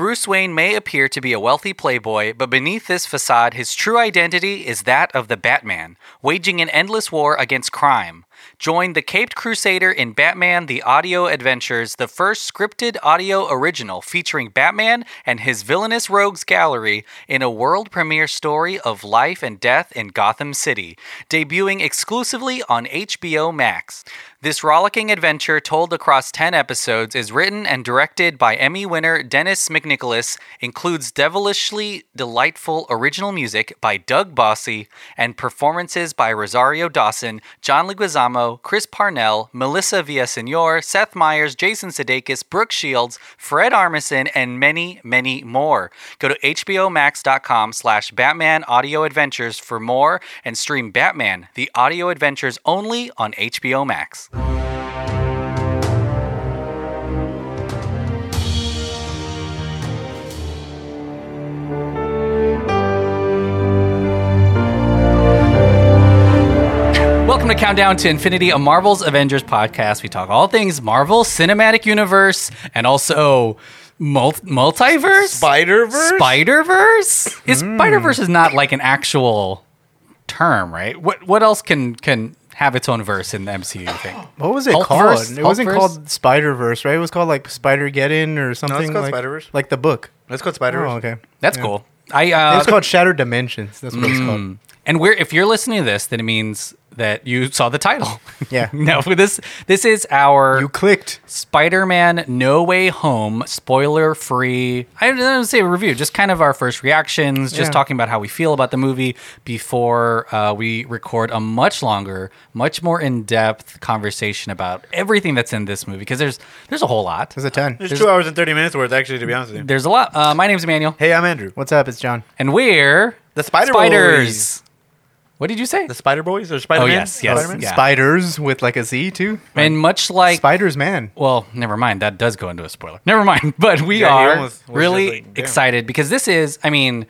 Bruce Wayne may appear to be a wealthy playboy, but beneath this facade, his true identity is that of the Batman, waging an endless war against crime. Join the Caped Crusader in Batman The Audio Adventures, the first scripted audio original featuring Batman and his villainous rogues gallery in a world premiere story of life and death in Gotham City, debuting exclusively on HBO Max. This rollicking adventure, told across 10 episodes, is written and directed by Emmy winner Dennis McNicholas, includes devilishly delightful original music by Doug Bossy, and performances by Rosario Dawson, John Leguizamo, Chris Parnell, Melissa Villasenor, Seth Meyers, Jason Sudeikis, Brooke Shields, Fred Armisen, and many, many more. Go to hbomax.com slash Batman Audio Adventures for more and stream Batman, the audio adventures only on HBO Max. Welcome to Countdown to Infinity, a Marvel's Avengers podcast. We talk all things Marvel Cinematic Universe and also mul- multiverse, Spider Verse. Spider Verse. Is hmm. Spider Verse is not like an actual term, right? What what else can can have its own verse in the MCU? You think? What was it Hulkverse? called? It wasn't Hulkverse? called Spider Verse, right? It was called like Spider Geddon or something. called like, Spider-Verse. Like the book. Let's go Spider Oh, okay. That's Yeah. cool. I uh, It's called Shattered Dimensions. That's what it's called. And we're if you're listening to this, then it means that you saw the title. Yeah. no, this this is our You clicked. Spider-Man No Way Home spoiler-free. I don't want to say a review, just kind of our first reactions, just Yeah. talking about how we feel about the movie before uh, we record a much longer, much more in-depth conversation about everything that's in this movie because there's there's a whole lot. There's a ton. There's two hours and thirty minutes worth, actually, to be honest with you. There's a lot. Uh, my name's Emmanuel, Hey, I'm Andrew. What's up? It's John. and we're The Spider Spiders. Boys. What did you say? The Spider Boys or Spider Man? Oh, yes, yes, Spider-Man? yeah. Spiders with like a Z too. and much like Spiders Man. Well, never mind. That does go into a spoiler. Never mind. But we Yeah, are almost really like, excited because this is, I mean,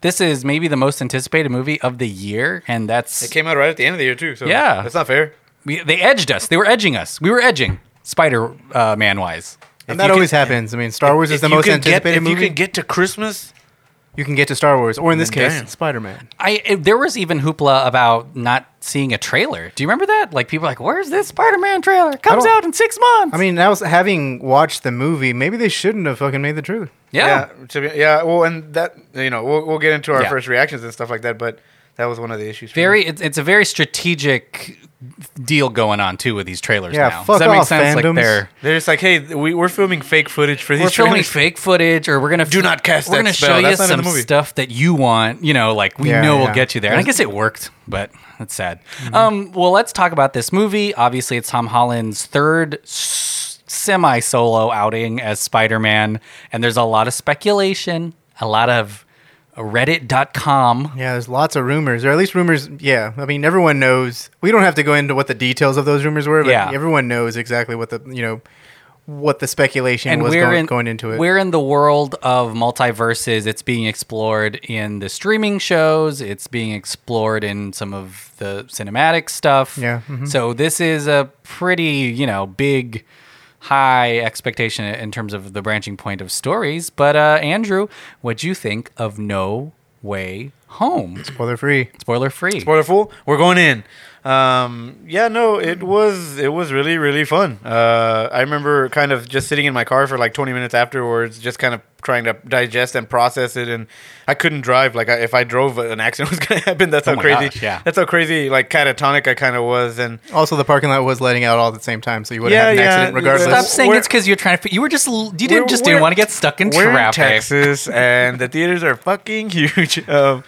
this is maybe the most anticipated movie of the year, and that's It came out right at the end of the year too. So Yeah. that's not fair. we, they edged us. They were edging us. We were edging Spider uh, Man wise. And If that always can- happens. I mean, Star Wars is the most can get- anticipated if movie. If you can get to Christmas, you can get to Star Wars, or in this mm, case, damn. Spider Man. I it- there was even hoopla about not seeing a trailer. Do you remember that? Like people were like, "Where's this Spider Man trailer? Comes out in six months." I mean, now having watched the movie, maybe they shouldn't have fucking made the truth. yeah. yeah, to be, yeah. Well, and that you know, we'll, we'll get into our Yeah. first reactions and stuff like that. But that was one of the issues. for me. Very, it's, it's a very strategic deal going on too with these trailers Yeah, now. fuck Does that make off, sense? Like they're They're just like, hey, we, we're filming fake footage for these. we're filming trailers. fake footage, or we're gonna Do not cast We're that gonna spell. show you That's not in some the movie. stuff that you want. You know, like we Yeah, know we'll yeah. get you there. And I guess it worked, but that's sad. Mm-hmm. Um, well, let's talk about this movie. Obviously, it's Tom Holland's third. S- semi-solo outing as Spider-Man and there's a lot of speculation a lot of reddit.com Yeah, there's lots of rumors, or at least rumors. Yeah, I mean, everyone knows. We don't have to go into what the details of those rumors were, but Yeah. everyone knows exactly what the you know what the speculation and was going, in, going into it. We're in the world of multiverses. It's being explored in the streaming shows. It's being explored in some of the cinematic stuff. Yeah, mhm. So this is a pretty, you know, big, high expectation in terms of the branching point of stories. But uh, Andrew, what'd you think of No Way Home? Spoiler free. Spoiler free. Spoiler full. We're going in. Um, yeah, no, it was it was really really fun. Uh, I remember kind of just sitting in my car for like 20 minutes afterwards, just kind of trying to digest and process it. And I couldn't drive. Like I, if I drove, an accident was gonna happen. That's Oh how crazy. gosh, yeah. That's how crazy like catatonic I kind of was. And Also, the parking lot was letting out all at the same time, so you would Yeah, have had an yeah, accident regardless. Stop saying We're- it's because you're trying to. You were just. You didn't We're- just we're- didn't want to get stuck in we're traffic. in Texas, and the theaters are fucking huge. Um,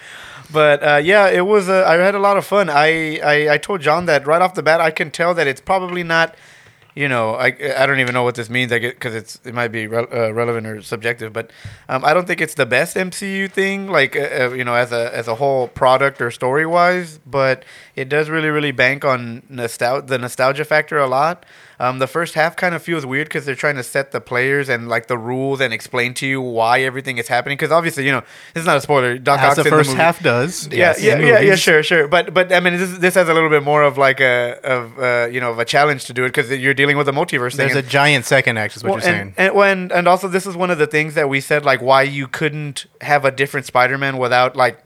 but uh, yeah, it was. Uh, I had a lot of fun. I, I I told John that right off the bat. I can tell that it's probably not. You know, I, I don't even know what this means. I get because it's it might be re- uh, relevant or subjective, but um, I don't think it's the best MCU thing. Like uh, uh, you know, as a as a whole product or story wise, but it does really really bank on nostalgia the nostalgia factor a lot. Um, the first half kind of feels weird because they're trying to set the players and like the rules and explain to you why everything is happening. Because obviously, you know, this is not a spoiler. Doc As Ock's the first movie. half does. Yeah, Yes, yeah, yeah, yeah, sure, sure. But but I mean, this this has a little bit more of like a of uh, you know of a challenge to do it because you're dealing with a multiverse thing. There's a giant second act, is what well, you're saying. and, and when and also this is one of the things that we said like why you couldn't have a different Spider-Man without like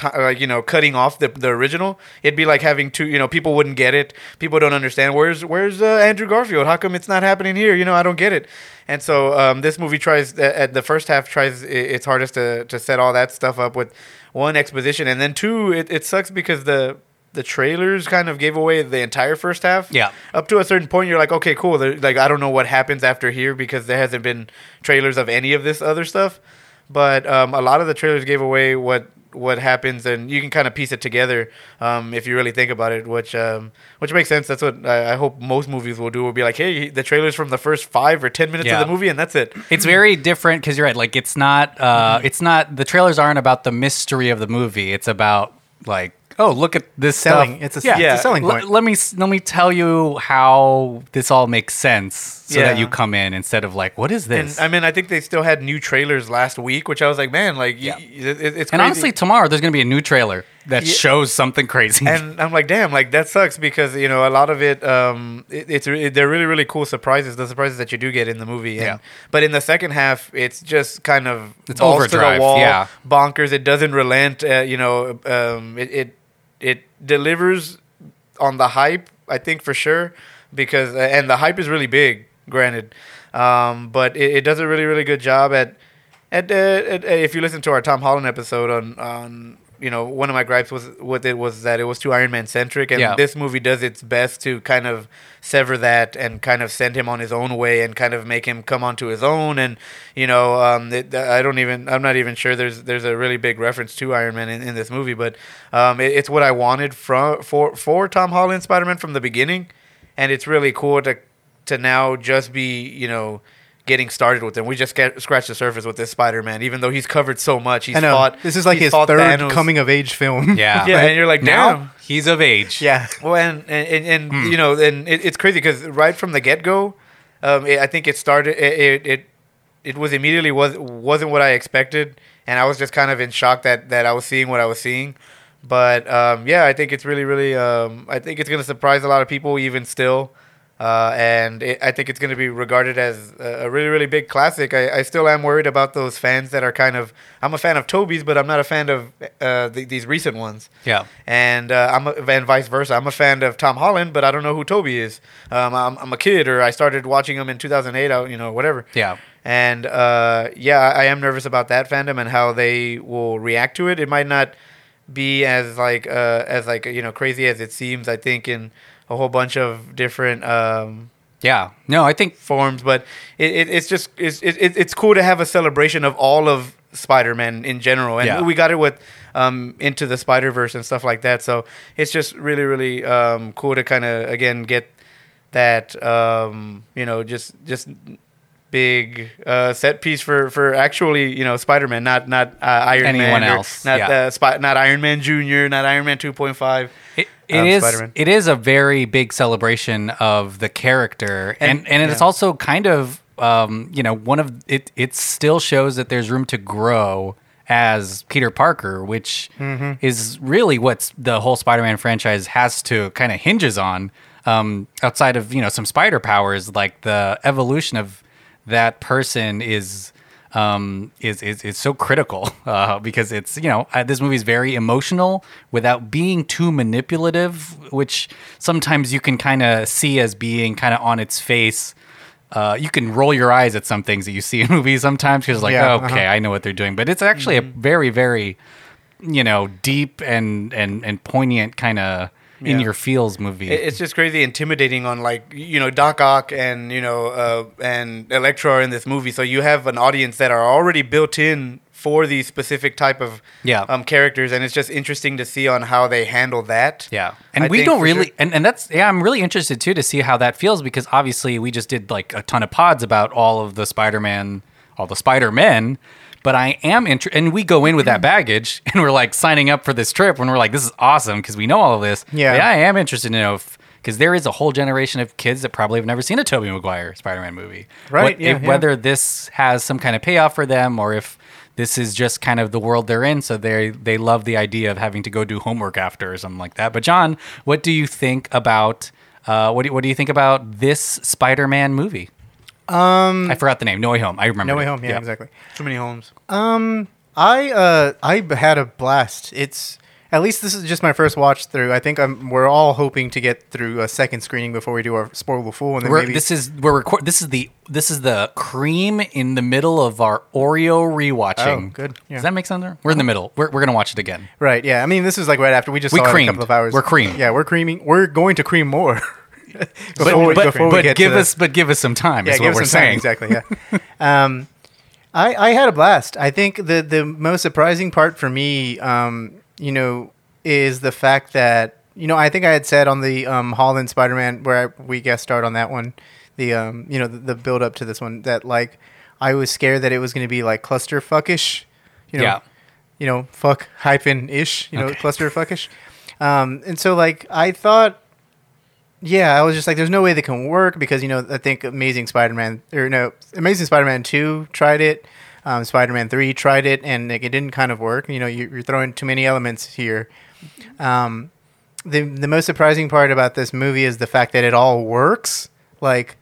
ti like you know cutting off the the original. It'd be like having two you know people wouldn't get it. People don't understand where's where's uh, Andrew Garfield? How come it's not happening here? You know I don't get it. And so um, this movie tries uh, at the first half tries its hardest to to set all that stuff up with one exposition and then two it, it sucks because the the trailers kind of gave away the entire first half Yeah. up to a certain point you're like okay cool There- like i don't know what happens after here because there hasn't been trailers of any of this other stuff but um, a lot of the trailers gave away what what happens and you can kind of piece it together um, if you really think about it which um, which makes sense that's what I, I hope most movies will do will be like hey the trailers from the first five or ten minutes Yeah. of the movie and that's it It's very different because you're right. Like it's not. Uh, It's not. The trailers aren't about the mystery of the movie. It's about like, oh, look at this Selling. Stuff. It's a- yeah. it's a selling L- point. let me let me tell you how this all makes sense, so that you come in instead of like, what is and this? i mean i think they still had new trailers last week which i was like man like Yeah. y- it, it's and crazy. honestly, tomorrow there's gonna be a new trailer that Yeah. shows something crazy. and I'm like, damn, like that sucks because you know a lot of it, um, it, it's re- they're really really cool surprises. The surprises that you do get in the movie, and, Yeah. But in the second half, it's just kind of It's balls to the overdrive, wall, yeah. bonkers. It doesn't relent. Uh, you know, um, it, it it delivers on the hype. I think for sure because and the hype is really big. Granted, um, but it, it does a really really good job at at, uh, at, uh, if you listen to our Tom Holland episode on on you know one of my gripes was with it was that it was too Iron Man centric, and Yeah. this movie does its best to kind of sever that and kind of send him on his own way and kind of make him come onto his own. And you know, um, it, I don't even I'm not even sure there's there's a really big reference to Iron Man in, in this movie, but um, it, it's what I wanted from for for Tom Holland Spider Man from the beginning, and it's really cool to to now just be you know getting started with him. We just get, scratched the surface with this Spider-Man, even though he's covered so much. He's I know. fought. this is like his third Thanos. coming of age film. yeah, Yeah, and you're like, now damn. he's of age. yeah. Well, and and, and, and Hmm. you know, and it, it's crazy because right from the get go, um, I think it started. It, it it it was immediately was wasn't what I expected, and I was just kind of in shock that that I was seeing what I was seeing. But um, yeah, I think it's really, really. Um, I think it's going to surprise a lot of people, even still. Uh, and it, I think it's going to be regarded as a really, really big classic. I, I still am worried about those fans that are kind of. I'm a fan of Tobey's, but I'm not a fan of uh, the, these recent ones yeah. and uh, I'm a, and vice versa. I'm a fan of Tom Holland, but I don't know who Toby is. Um, I'm, I'm a kid, or I started watching him in 2008. I, you know, whatever. Yeah. And uh, yeah, I am nervous about that fandom and how they will react to it. It might not be as like uh, as like you know crazy as it seems. I think in a whole bunch of different. Um, Yeah. No, I think forms, but it, it, it's just it's it, it- it's cool to have a celebration of all of Spider-Man in general, and Yeah. we got it with um, into the Spider-Verse and stuff like that. So it's just really really um, cool to kind of again get that um, you know just just big uh, set piece for for actually you know Spider-Man, not not uh, Iron Anyone Man, else, not yeah. uh, Spy- not Iron Man Junior, not Iron Man two point five. It, it um, is-. It is a very big celebration of the character, and And- and, it's yeah. also kind of um, you know one of it. It still shows that there's room to grow as Peter Parker, which Mm-hmm. is really what the whole Spider-Man franchise has to kind of hinges on. Um, outside of you know some spider powers, like the evolution of that person is um, is, is is so critical uh, because it's you know this movie is very emotional without being too manipulative, which sometimes you can kind of see as being kind of on its face. Uh, you can roll your eyes at some things that you see in movies sometimes because like Yeah, oh, okay uh-huh. I know what they're doing, but it's actually a very very you know deep and and and poignant kind of in Yeah. your feels movie. It's just crazy intimidating on like you know Doc Ock and you know uh, and Electro are in this movie, so you have an audience that are already built in for these specific type of Yeah. um, characters, and it's just interesting to see on how they handle that. Yeah. And I we don't really sure- and, and that's yeah, I'm really interested too to see how that feels because obviously we just did like a ton of pods about all of the Spider-Man, all the Spider-Men, but I am interested and we go in with that baggage and we're like signing up for this trip when we're like this is awesome because we know all of this. Yeah. But I am interested to know if because there is a whole generation of kids that probably have never seen a Tobey Maguire Spider-Man movie. Right, What- yeah, if- yeah. Whether this has some kind of payoff for them or if this is just kind of the world they're in, so they they love the idea of having to go do homework after or something like that. But John, what do you think about uh, what do, what do you think about this Spider-Man movie? Um, I forgot the name. No Way Home. I remember. No Way it. Home. Yeah, exactly. Too many homes. I uh I b- had a blast. It's at least this is just my first watch through. I think I'm, we're all hoping to get through a second screening before we do our spoilable full, and then We're, maybe this is we're record. This is the this is the cream in the middle of our Oreo rewatching. Oh, good. Yeah. Does that make sense? We're in the middle. We're, we're gonna watch it again. right. Yeah, I mean this is like right after we just We saw it a creamed. couple of hours. We're creamed. Yeah, we're creaming. We're going to cream more. But, before we, but, before but give to the- us but give us some time. yeah, is what us we're some time. saying. Exactly. Yeah. um, I I had a blast. I think the the most surprising part for me, um, you know, is the fact that you know I think I had said on the um, Holland Spider Man where I, we guest starred on that one, the um, you know the, the build up to this one that like I was scared that it was going to be like cluster fuckish, you know, Yeah. you know, fuck hyphen ish, you know, Okay. cluster fuckish. Um, and so like I thought yeah, I was just like, there's no way they can work because you know I think Amazing Spider-Man or no Amazing Spider-Man two tried it, um, Spider-Man three tried it, and like, it didn't kind of work. You know, you, you're throwing too many elements here. Um, the the most surprising part about this movie is the fact that it all works. Like,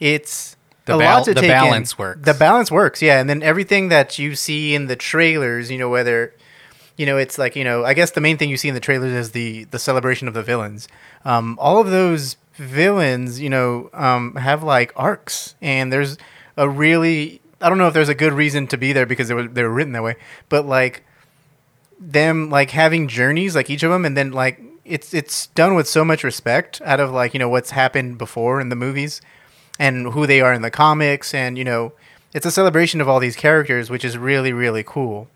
it's The a bal- lot to the take in. balance works. The balance works, yeah. And then everything that you see in the trailers, you know, whether you know, it's like you know, I guess the main thing you see in the trailers is the the celebration of the villains. Um, all of those villains, you know, um, have like arcs, and there's a really I don't know if there's a good reason to be there because they were they were written that way, but like them like having journeys, like each of them, and then like it's it's done with so much respect out of like you know what's happened before in the movies and who they are in the comics, and you know, it's a celebration of all these characters, which is really really cool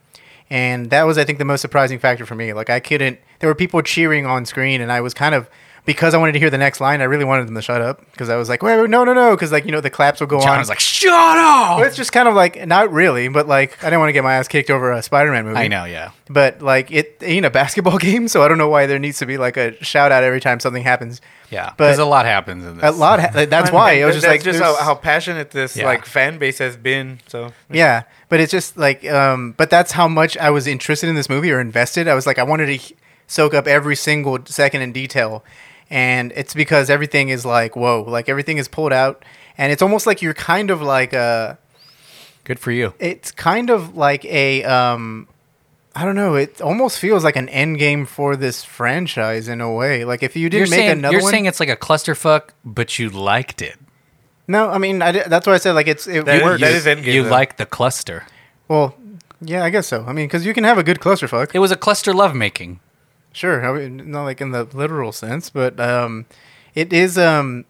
and that was i think the most surprising factor for me. Like i couldn't there were people cheering on screen and i was kind of because i wanted to hear the next line i really wanted them to shut up because i was like wait, wait no no no because like you know the claps will go John on was like, "Shut up!" Well, it's just kind of like not really but like i didn't want to get my ass kicked over a spider-man movie I know, yeah. but like it ain't a basketball game so i don't know why there needs to be like a shout out every time something happens Yeah, because a lot happens in this. a lot ha- that's why it was just like just how, how passionate this Yeah. like fan base has been. So Yeah, but it's just like, um, but that's how much I was interested in this movie or invested. I was like, I wanted to h- soak up every single second in detail, and it's because everything is like, whoa, like everything is pulled out, and it's almost like you're kind of like a, Good for you. it's kind of like a, um, I don't know, it almost feels like an end game for this franchise in a way. Like if you did You're didn't make saying another you're one, saying it's like a clusterfuck, but you liked it. no, I mean, I, that's why I said like it's it That- works. that is Endgame, you though. like the cluster. well, yeah, I guess so. I mean, because you can have a good clusterfuck. It was a cluster lovemaking. Sure, I mean, not like in the literal sense, but um, it is um,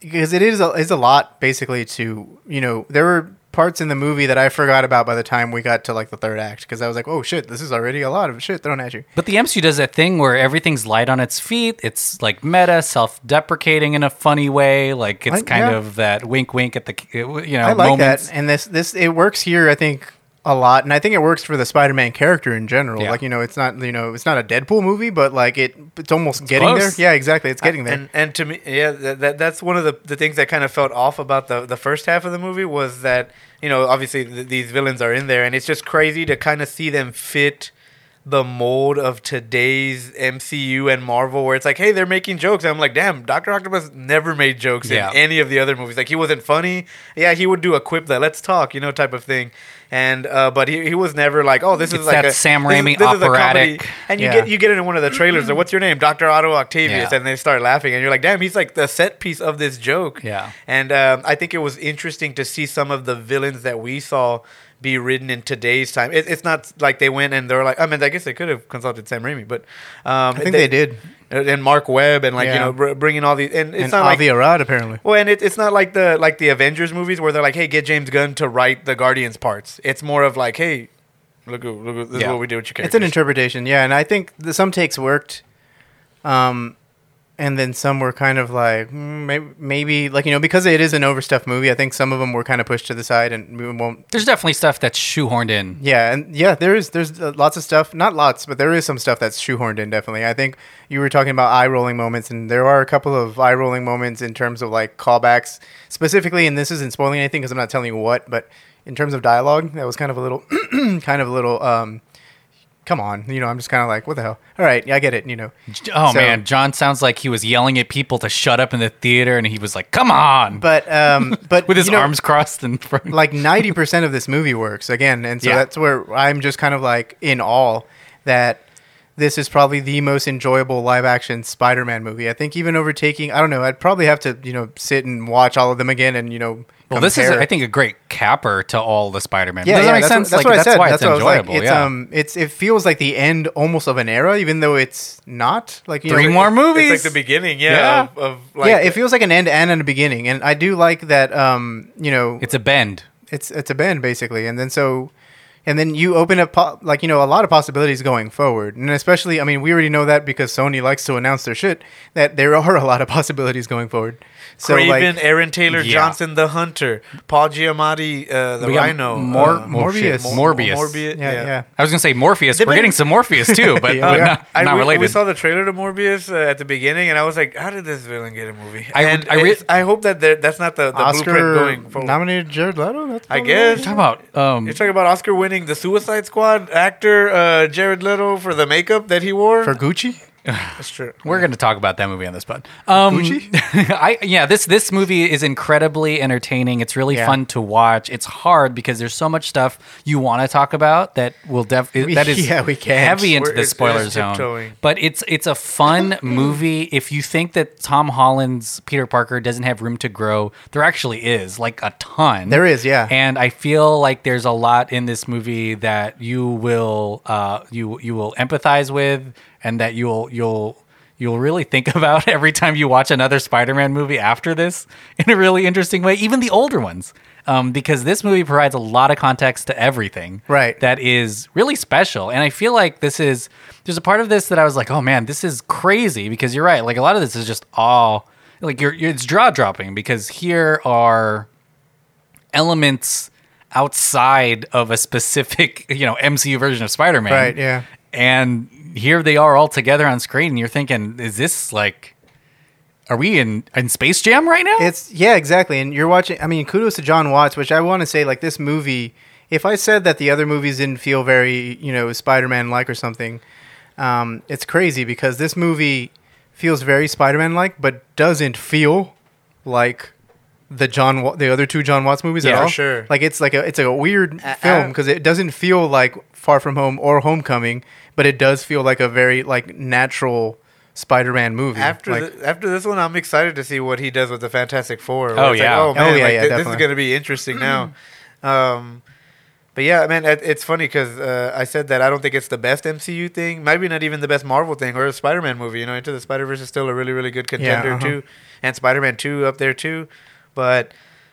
because it is a, is a lot basically to you know there were parts in the movie that I forgot about by the time we got to like the third act because I was like oh shit this is already a lot of shit thrown at you. But the MCU does that thing where everything's light on its feet. It's like meta, self-deprecating in a funny way. Like it's I- kind yeah. of that wink, wink at the you know I like moments. that, and this this it works here I think a lot, and I think it works for the Spider-Man character in general. Yeah. Like you know it's not you know it's not a Deadpool movie, but like it it's almost getting close. there. Yeah, exactly, it's getting there. And and to me, yeah, that, that that's one of the, the things that kind of felt off about the the first half of the movie was that you know obviously th- these villains are in there, and it's just crazy to kind of see them fit the mold of today's MCU and Marvel, where it's like, hey, they're making jokes. And I'm like, damn, Doctor Octopus never made jokes Yeah. in any of the other movies. Like he wasn't funny. Yeah, he would do a quip that let's talk, you know, type of thing. And uh, but he, he was never like, oh, this It's is like that a Sam this is- Raimi this is comedy. operatic- And you Yeah. get you get it in one of the trailers. Or what's your name, Doctor Otto Octavius? Yeah. And they start laughing, and you're like, damn, he's like the set piece of this joke. Yeah. And um, I think it was interesting to see some of the villains that we saw be written in today's time. It, it's not like they went and they're like, I mean, I guess they could have consulted Sam Raimi, but um, I think they, did. And Mark Webb and like you know br- bringing all these and it's and not like Avi Arad apparently. well, and it, it's not like the like the Avengers movies where they're like, hey, get James Gunn to write the Guardians parts. It's more of like, hey, look, look, at- this Yeah. is what we do with your characters. It's an interpretation, yeah, and I think the, some takes worked. Um, and then some were kind of like mm, maybe, maybe like you know because it is an overstuffed movie. I think some of them were kind of pushed to the side and we won't. There's definitely stuff that's shoehorned in. Yeah, and yeah, there is there's uh, lots of stuff. Not lots, but there is some stuff that's shoehorned in. Definitely, I think you were talking about eye rolling moments, and there are a couple of eye rolling moments in terms of like callbacks specifically. And this isn't spoiling anything because I'm not telling you what, but in terms of dialogue, that was kind of a little, kind of a little. um Come on, you know, I'm just kind of like, what the hell? All right, yeah, I get it, you know. Oh So- man, John sounds like he was yelling at people to shut up in the theater, and he was like, "Come on!" But um, but with his know, arms crossed in front. like 90% of this movie works again and so Yeah. that's where i'm just kind of like in awe that this is probably the most enjoyable live action spider-man movie i think even overtaking i don't know i'd probably have to you know sit and watch all of them again and you know well, this is. I think, a great capper to all the Spider-Man. yeah, Does yeah, that make that's sense? What, that's like, what I that's said. why that's it's what I like. enjoyable. It's yeah. um, it's it feels like the end almost of an era, even though it's not. Like you Three know, more it- movies. It's like the beginning, yeah. Yeah. Of, of like yeah, it feels like an end and a beginning, and I do like that. Um, you know, it's a bend. it's it's a bend basically and then so and then you open up po- like you know a lot of possibilities going forward and especially i mean we already know that because sony likes to announce their shit that there are a lot of possibilities going forward so Kraven, like Aaron Taylor Yeah. Johnson, the Hunter, Paul Giamatti, uh, the We got Rhino, Mor- uh, Mor- Morbius. Mor- Morbius. Morbius, yeah yeah, I was gonna say Morpheus. They've We're been- getting some Morpheus too, but, Yeah, but not, I, not we, related. we saw the trailer to Morbius uh, at the beginning, and I was like, "How did this villain get a movie?" I- and I re- I hope that that's not the, the blueprint oscar going forward. nominated jared leto that's I probably guess. Talk about um, You're talking about Oscar winning the Suicide Squad actor uh, Jared Leto for the makeup that he wore. for gucci That's true. We're going to talk about that movie on this pod. Um, Gucci? I yeah, this this movie is incredibly entertaining. It's really Yeah. fun to watch. It's hard because there's so much stuff you want to talk about that will def that is yeah, we can't. heavy into We're- the spoiler it's zone. tiptoeing. But it's it's a fun movie. If you think that Tom Holland's Peter Parker doesn't have room to grow, there actually is like a ton. There is, yeah. And I feel like there's a lot in this movie that you will uh you you will empathize with and that you'll you'll you'll really think about every time you watch another Spider-Man movie after this in a really interesting way, even the older ones. Um, because this movie provides a lot of context to everything, Right. That is really special, and I feel like this is. There's a part of this that I was like, "Oh man, this is crazy." Because you're right, like a lot of this is just all like you're, you're it's jaw dropping because here are elements outside of a specific, you know, MCU version of Spider-Man. Right, yeah. And here they are all together on screen and you're thinking, is this like are we in in Space Jam right now? It's yeah, exactly. And you're watching. I mean, kudos to John Watts, which I want to say, like this movie. If I said that the other movies didn't feel very, you know, Spider-Man like or something, um, it's crazy because this movie feels very Spider-Man like, but doesn't feel like the John Wa- the other two John Watts movies Yeah, at for all. sure. Like it's like a it's like a weird Uh, film because it doesn't feel like Far From Home or Homecoming, but it does feel like a very like natural Spider-Man movie. After like, the, after this one, I'm excited to see what he does with the Fantastic Four. Oh, it's like, yeah. oh man, Oh, yeah, like, yeah, thi- this is going to be interesting now. Um, but yeah, man, it, it's funny because uh, I said that I don't think it's the best MCU thing, maybe not even the best Marvel thing or a Spider-Man movie. You know, Into the Spider Verse is still a really really good contender uh-huh. too, and Spider-Man Two up there too. But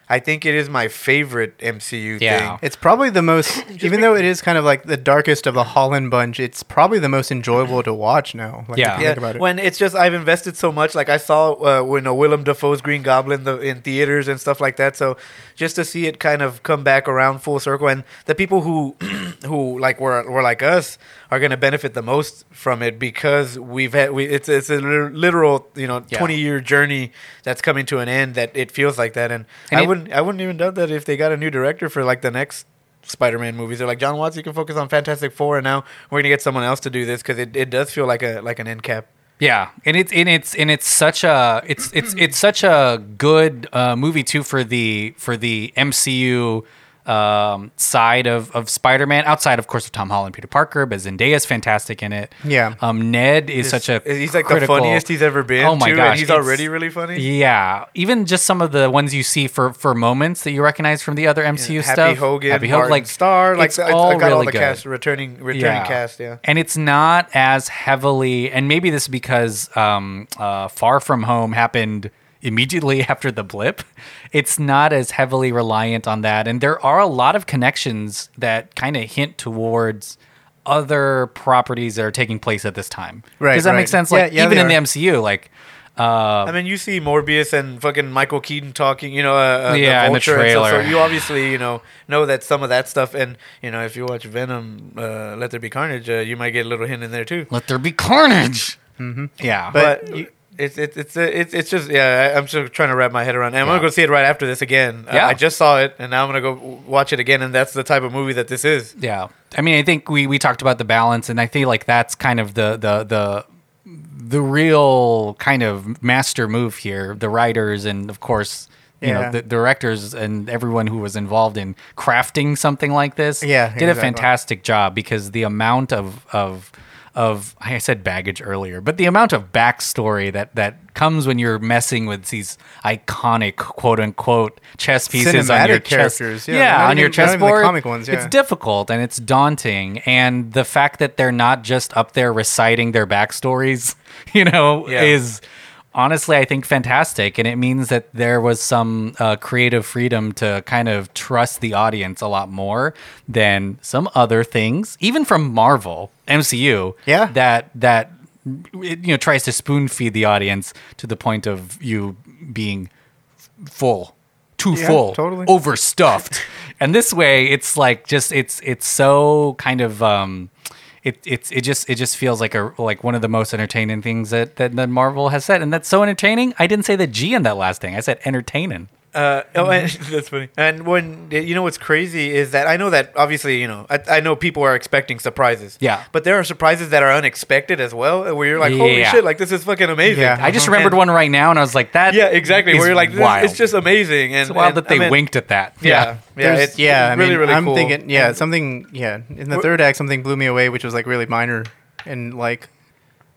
I think it is my favorite MCU Yeah. thing. It's probably the most, even though it is kind of like the darkest of the Holland bunch. It's probably the most enjoyable to watch now. Like, Yeah. if you think about it. when it's just I've invested so much. Like I saw uh, when uh, Willem Dafoe's Green Goblin the, in theaters and stuff like that. So just to see it kind of come back around full circle, and the people who who like were were like us are going to benefit the most from it because we've had we it's it's a literal you know Yeah. twenty year journey that's coming to an end. That it feels like that, and, And I it- wouldn't I wouldn't even doubt that if they got a new director for like the next. Spider-Man movies. They're like John Watts. You can focus on Fantastic Four, and now we're gonna get someone else to do this because it, it does feel like a like an end cap. Yeah, and it's and it's and it's such a it's it's it's such a good uh, movie too for the for the MCU um, side of of Spider Man. Outside, of course, of Tom Holland, Peter Parker, but Zendaya's fantastic in it. Yeah. um, Ned is such a He's like critical- the funniest he's ever been. Oh my too, gosh, and he's already really funny. Yeah, even just some of the ones you see for for moments that you recognize from the other MCU Happy stuff. Hogan, Happy Hogan, like Star, like it's I, all I got all really the good. cast returning returning cast. Yeah, And it's not as heavily, and maybe this is because um, uh, Far From Home happened immediately after the blip. It's not as heavily reliant on that. And there are a lot of connections that kind of hint towards other properties that are taking place at this time. Right, Does that right. make sense? Yeah, Like, yeah, even in the. MCU, like, Uh, I mean, you see Morbius and fucking Michael Keaton talking, you know, uh, uh, Yeah, in the Vulture and stuff, trailer. so you obviously, you know, know that some of that stuff, and you know, if you watch Venom, uh, Let There Be Carnage, uh, you might get a little hint in there too. let there be carnage. Yeah, But, But you- it's it's it's uh, it's it's just yeah. I, I'm still trying to wrap my head around. it. I'm Yeah. gonna go see it right after this again. Uh, Yeah. I just saw it, and now I'm gonna go watch it again, and that's the type of movie that this is. Yeah, I mean, I think we we talked about the balance, and I feel like that's kind of the the the the real kind of master move here. The writers and of course. You know the directors and everyone who was involved in crafting something like this. Yeah, did a fantastic job because the amount of of of I said baggage earlier, but the amount of backstory that that comes when you're messing with these iconic quote unquote chess pieces on your Cinematic chess, characters, yeah, yeah, on your even- the chessboard. comic ones, It's difficult and it's daunting, and the fact that they're not just up there reciting their backstories, you know, Yeah. is honestly I think fantastic, and it means that there was some uh, creative freedom to kind of trust the audience a lot more than some other things, even from Marvel MCU. Yeah. that that it, you know tries to spoon feed the audience to the point of you being full too Yeah, full totally. overstuffed and this way it's like just it's it's so kind of um it it's it just it just feels like a like one of the most entertaining things that, that that Marvel has said, and that's so entertaining. I didn't say the G in that last thing. I said entertaining. Uh, oh, and that's funny. And when you know what's crazy is that I know that obviously you know I, I know people are expecting surprises. Yeah. But there are surprises that are unexpected as well, where you're like, holy Yeah. shit, like this is fucking amazing. Yeah. I just Uh-huh. remembered And- one right now, and I was like, that. Yeah, exactly. is Where you're like, this, wild. it's just amazing. And it's wild and, that they I mean, winked at that. Yeah, yeah, There's- it's yeah. I really, mean, really I'm cool. thinking, yeah, something, yeah. In the third act, something blew me away, which was like really minor, and like,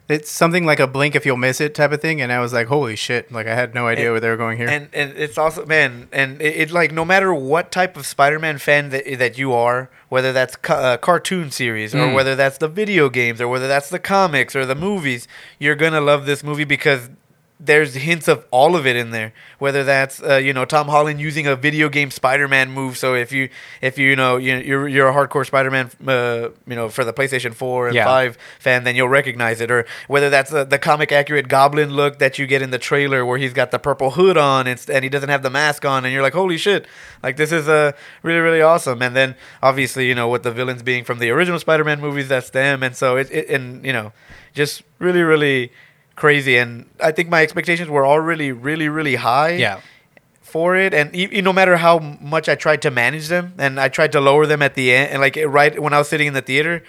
it's something like a blink if you'll miss it type of thing. And I was like, holy shit! Like I had no idea And- where they were going here. And and it's also man, and it, it like no matter what type of Spider-Man fan that that you are, whether that's ca- uh, cartoon series or Mm. whether that's the video games or whether that's the comics or the movies, you're gonna love this movie because there's hints of all of it in there. Whether that's uh, you know Tom Holland using a video game Spider-Man move, so if you if you, you know you, you're you're a hardcore Spider-Man, uh, you know for the PlayStation Four and Yeah. Five fan, then you'll recognize it. Or whether that's the, the comic accurate Goblin look that you get in the trailer, where he's got the purple hood on and, and he doesn't have the mask on, and you're like, holy shit, like this is uh, really really awesome. And then obviously you know with the villains being from the original Spider-Man movies, that's them, and so it, it and you know just really really crazy. And I think my expectations were all really really really high yeah. for it and e- no matter how much i tried to manage them and i tried to lower them at the end and like right when i was sitting in the theater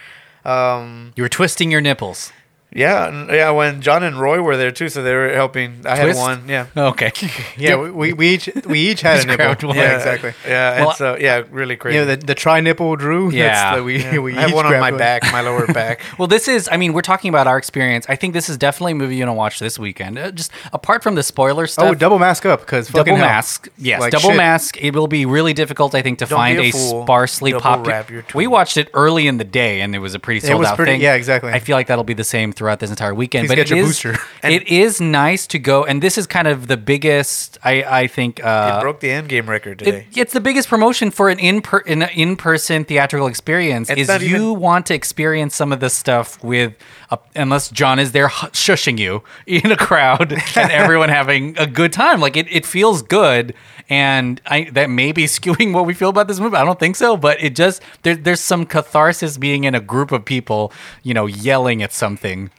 um You were twisting your nipples. Yeah and- yeah when john and roy were there too so they were helping i Twist? had one yeah Okay. yeah, we, we, we each we each had a Each grabbed nipple. one. Yeah, exactly. yeah Well, and so yeah really crazy You know the the tri nipple Drew. Yeah. That's the, we Yeah. we i have each one on grabbed my back my lower back Well, this is, I mean, we're talking about our experience. I think this is definitely a movie you don't watch this weekend. Uh, just apart from the spoiler stuff. Oh, double mask up because double hell. mask. Yes, Like double shit. mask. It will be really difficult, I think, to Don't find be a a, fool. sparsely Double popular. wrap your We tool. watched it early in the day, and it was a pretty sold was out pretty- thing. yeah, exactly. I feel like that'll be the same throughout this entire weekend. Please but get it your is- booster. it is nice to go, and this is kind of the biggest. I I think. Uh, it broke the end game record it- today it's the biggest promotion for an in per, an in person theatrical experience. It's is you even- want to experience some of this stuff with, a, unless John is there shushing you in a crowd and everyone having a good time. Like it, it feels good, and I that may be skewing what we feel about this movie. I don't think so, but it just there, there's some catharsis being in a group of people, you know, yelling at something.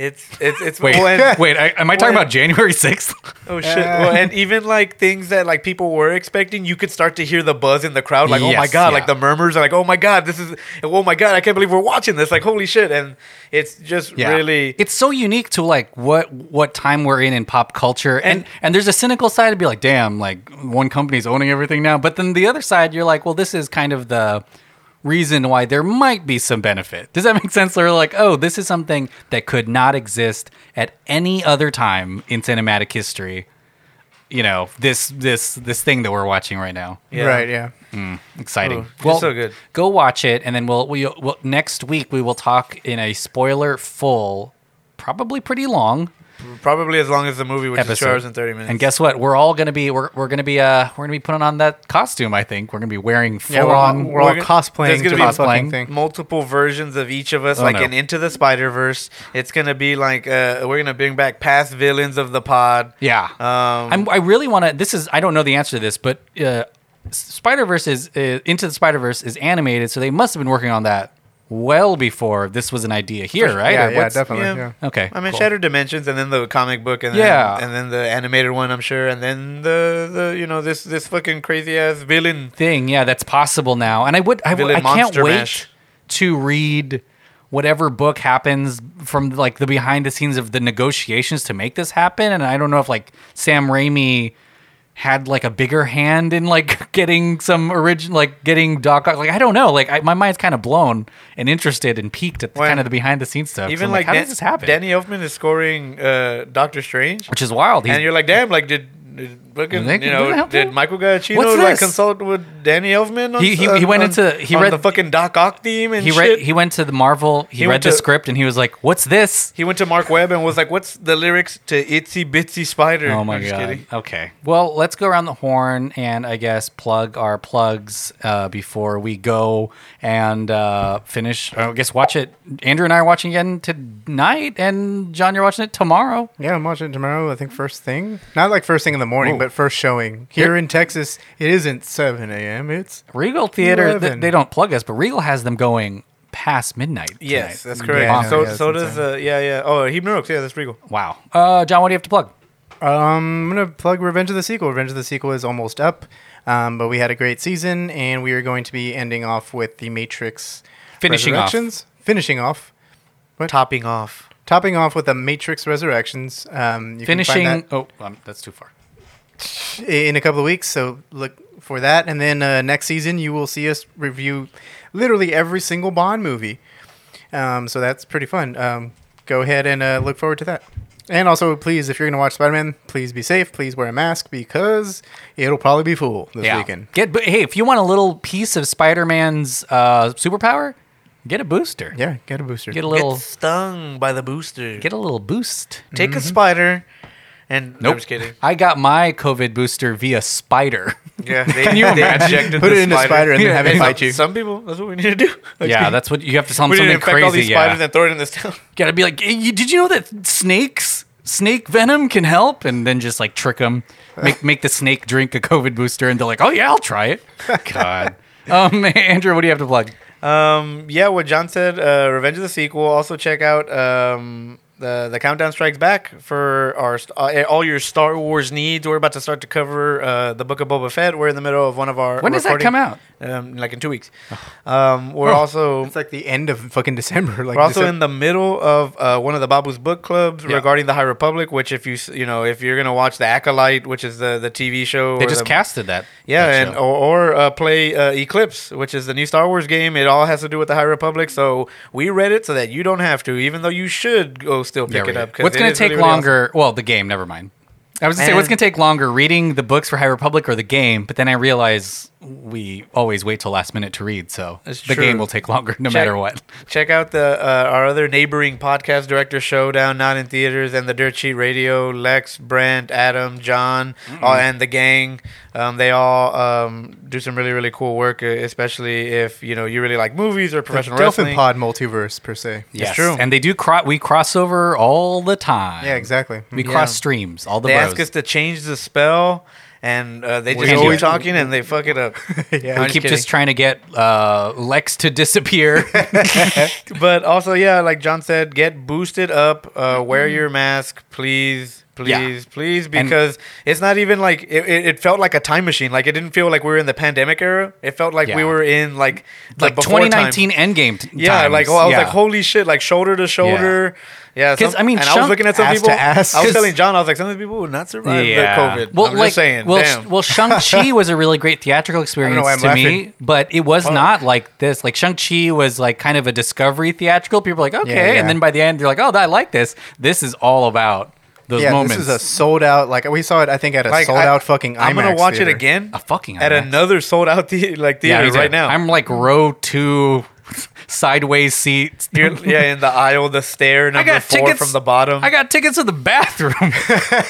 It's it's it's Wait, well, and- wait, I, am I talking when- about January sixth? Oh shit! well, and even like things that like people were expecting, you could start to hear the buzz in the crowd. Like, oh my god! yeah. Like the murmurs are like, oh my god, this is, oh my god, I can't believe we're watching this. Like, holy shit! And it's just really, it's so unique to like what what time we're in in pop culture and And- and there's a cynical side to be like damn like one company's owning everything now but then the other side you're like well this is kind of the reason why there might be some benefit does that make sense They're like oh this is something that could not exist at any other time in cinematic history you know this this this thing that we're watching right now Yeah. Right. Yeah. Hmm, exciting. Oh, it's so good. Go watch it, and then we'll, we'll, we'll next week we will talk in a spoiler full, probably pretty long probably as long as the movie, which is two Episode. hours and thirty minutes. And guess what? We're all gonna be we're, we're gonna be uh we're gonna be putting on that costume. I think we're gonna be wearing full Yeah, we're all, we're all we're gonna- cosplaying there's gonna be cosplaying. thing. multiple versions of each of us, Oh, like no. in Into the Spider Verse. It's gonna be like uh, we're gonna bring back past villains of the pod. yeah. Um, I'm, I really want to. This is I don't know the answer to this, but uh, Spider Verse is uh, Into the Spider Verse is animated, so they must have been working on that well before this was an idea here, right? Yeah, Or yeah, definitely. yeah. Yeah. Okay. I mean, cool. Shattered Dimensions, and then the comic book, and then, Yeah. and then the animated one, I'm sure, and then the the you know this this fucking crazy ass villain. thing. Yeah, that's possible now. And I would, I, would- I can't Monster wait Mash. to read whatever book happens from like the behind the scenes of the negotiations to make this happen. And I don't know if like Sam Raimi had like a bigger hand in like getting some original, like getting Doc Ock. Like I don't know. Like I, my mind's kind of blown and interested and peaked at When- kind of the behind the scenes stuff. Even I'm like, how Dan- does this happen? Danny Elfman is scoring uh, Doctor Strange, Which is wild. He's, and you're like, damn, like did. Did Fucking, They- you know, did him? Michael Giacchino What's like this? consult with Danny Elfman? On, He- he- on- he went on- into- he on read- the fucking Doc Ock theme and he shit. He went to the Marvel. He, He read the to- script and he was like, "What's this?" He went to Mark Webb and was like, "What's the lyrics to Itsy Bitsy Spider?" Oh my I'm god. kidding. Okay. Well, let's go around the horn and I guess plug our plugs uh, before we go and uh, finish. I guess watch it. Andrew and I are watching again tonight, and John, you're watching it tomorrow. Yeah, I'm watching it tomorrow. I think first thing, not like first thing in the morning, but first showing here in Texas. It isn't 7 a.m. It's Regal Theater. th- they don't plug us, but Regal has them going past midnight. Yes, tonight. that's correct. Yeah, so yeah, so does uh, yeah yeah. Oh, Heap Nooks. Yeah, that's Regal. Wow. Uh, John, what do you have to plug? Um, I'm gonna plug Revenge of the Sequel. Revenge of the Sequel is almost up, um, but we had a great season, and we are going to be ending off with the Matrix Finishing off. Finishing off, what? Topping off. topping off with the Matrix Resurrections. Um, you can Finishing. find Oh, um, that's too far. That in a couple of weeks. So look for that, and then uh, next season you will see us review literally every single Bond movie. Um, so that's pretty fun. Um, go ahead and uh, look forward to that. And also, please, if you're going to watch Spider Man, please be safe. Please wear a mask because it'll probably be full this yeah. weekend. Get. But hey, if you want a little piece of Spider-Man's uh, superpower, get a booster. Yeah, get a booster. Get a little. Get stung by the booster. Get a little boost. Take a spider, and Nope. I'm just kidding. I got my COVID booster via spider. Yeah, they, Can you they injected Put it in a spider and then Yeah, have it bite you. Some people, that's what we need to do. Like, yeah, that's what you have to tell them we need to something infect all these crazy. spiders Yeah, and throw it in this town. gotta be like, hey, you, did you know that snakes, snake venom can help? And then just like trick them, make make the snake drink a COVID booster, and they're like, oh yeah, I'll try it. God, um, Andrew, what do you have to plug? Um, yeah, what John said, uh, Revenge of the Sequel. Also check out um, the the Countdown Strikes Back for our uh, all your Star Wars needs. We're about to start to cover uh, the Book of Boba Fett. We're in the middle of one of our. When does that come out? Um, like in two weeks. Um, we're also It's like the end of fucking December. Like we're also Decem- in the middle of uh, one of the Babu's book clubs Yeah. regarding the High Republic. Which, if you you know, if you're gonna watch the Acolyte, which is the the TV show, They or just the, casted that. yeah, that and show. or, or uh, play uh, Eclipse, which is the new Star Wars game. It all has to do with the High Republic. So we read it so that you don't have to, even though you should go still pick Yeah, it up. What's going to take longer? Well, the game. Never mind. I was going to say what's going to take longer, reading the books for High Republic or the game. But then I realize we always wait till last minute to read, so That's the true. game will take longer no Check- matter what. Check out the uh, our other neighboring podcast director showdown, not in theaters, and the Dirt Sheet Radio. Lex, Brent, Adam, John, all, and the gang. Um, they all um, do some really really cool work, uh, especially if you know you really like movies or the professional Delphin wrestling. Pod multiverse per se. Yes, true. And they do cro- we cross over all the time. Yeah, exactly. We Yeah. cross streams, all the They bros. ask us to change the spell, and uh, they We just do keep it. talking and they fuck it up. yeah. I'm we keep kidding. just trying to get uh, Lex to disappear. but also, yeah, like John said, get boosted up. Uh, wear your mask, please, please, Yeah. please, because it's not even like it, it, it felt like a time machine. Like it didn't feel like we were in the pandemic era. It felt like we were in like the like before 2019 Endgame. T- Yeah, times. like oh, I was Yeah. like, holy shit, like shoulder to shoulder. Yeah, 'Cause, some- I mean, and I was looking at some ass people. to ass. I was telling John, I was like, some of the people would not survive the COVID. Well, I'm like, just saying. well, damn. well, Shang Chi was a really great theatrical experience to me, but it was not like this. Like Shang Chi was like kind of a discovery theatrical. People were like, okay, Yeah, yeah. and then by the end, they're like, oh, I like this. This is all about those yeah, moments. this is a sold out. Like we saw it, I think at a Like, sold I- out fucking. I'm gonna watch theater. it again a fucking at another sold out the- like Yeah, theater too. right now. I'm like row two sideways seat. You're, yeah, in the aisle, the stair number four tickets- from the bottom. I got tickets to the bathroom.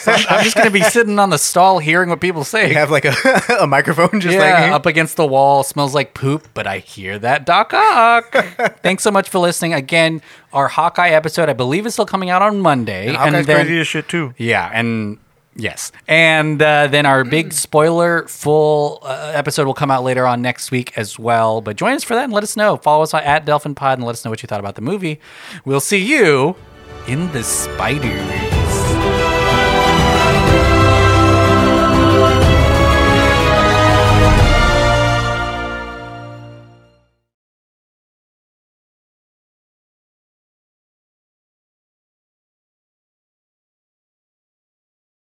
So I'm, I'm just gonna be sitting on the stall hearing what people say. You have like a, a microphone just yeah, like up against the wall, smells like poop, but I hear that Doc Ock. Thanks so much for listening. Again, our Hawkeye episode, I believe, is still coming out on Monday. Hawkeye's then, crazy as shit too. yeah, and yes, and uh, then our big spoiler full uh, episode will come out later on next week as well. But join us for that and let us know. Follow us at Delphin Pod and let us know what you thought about the movie. We'll see you in the spider.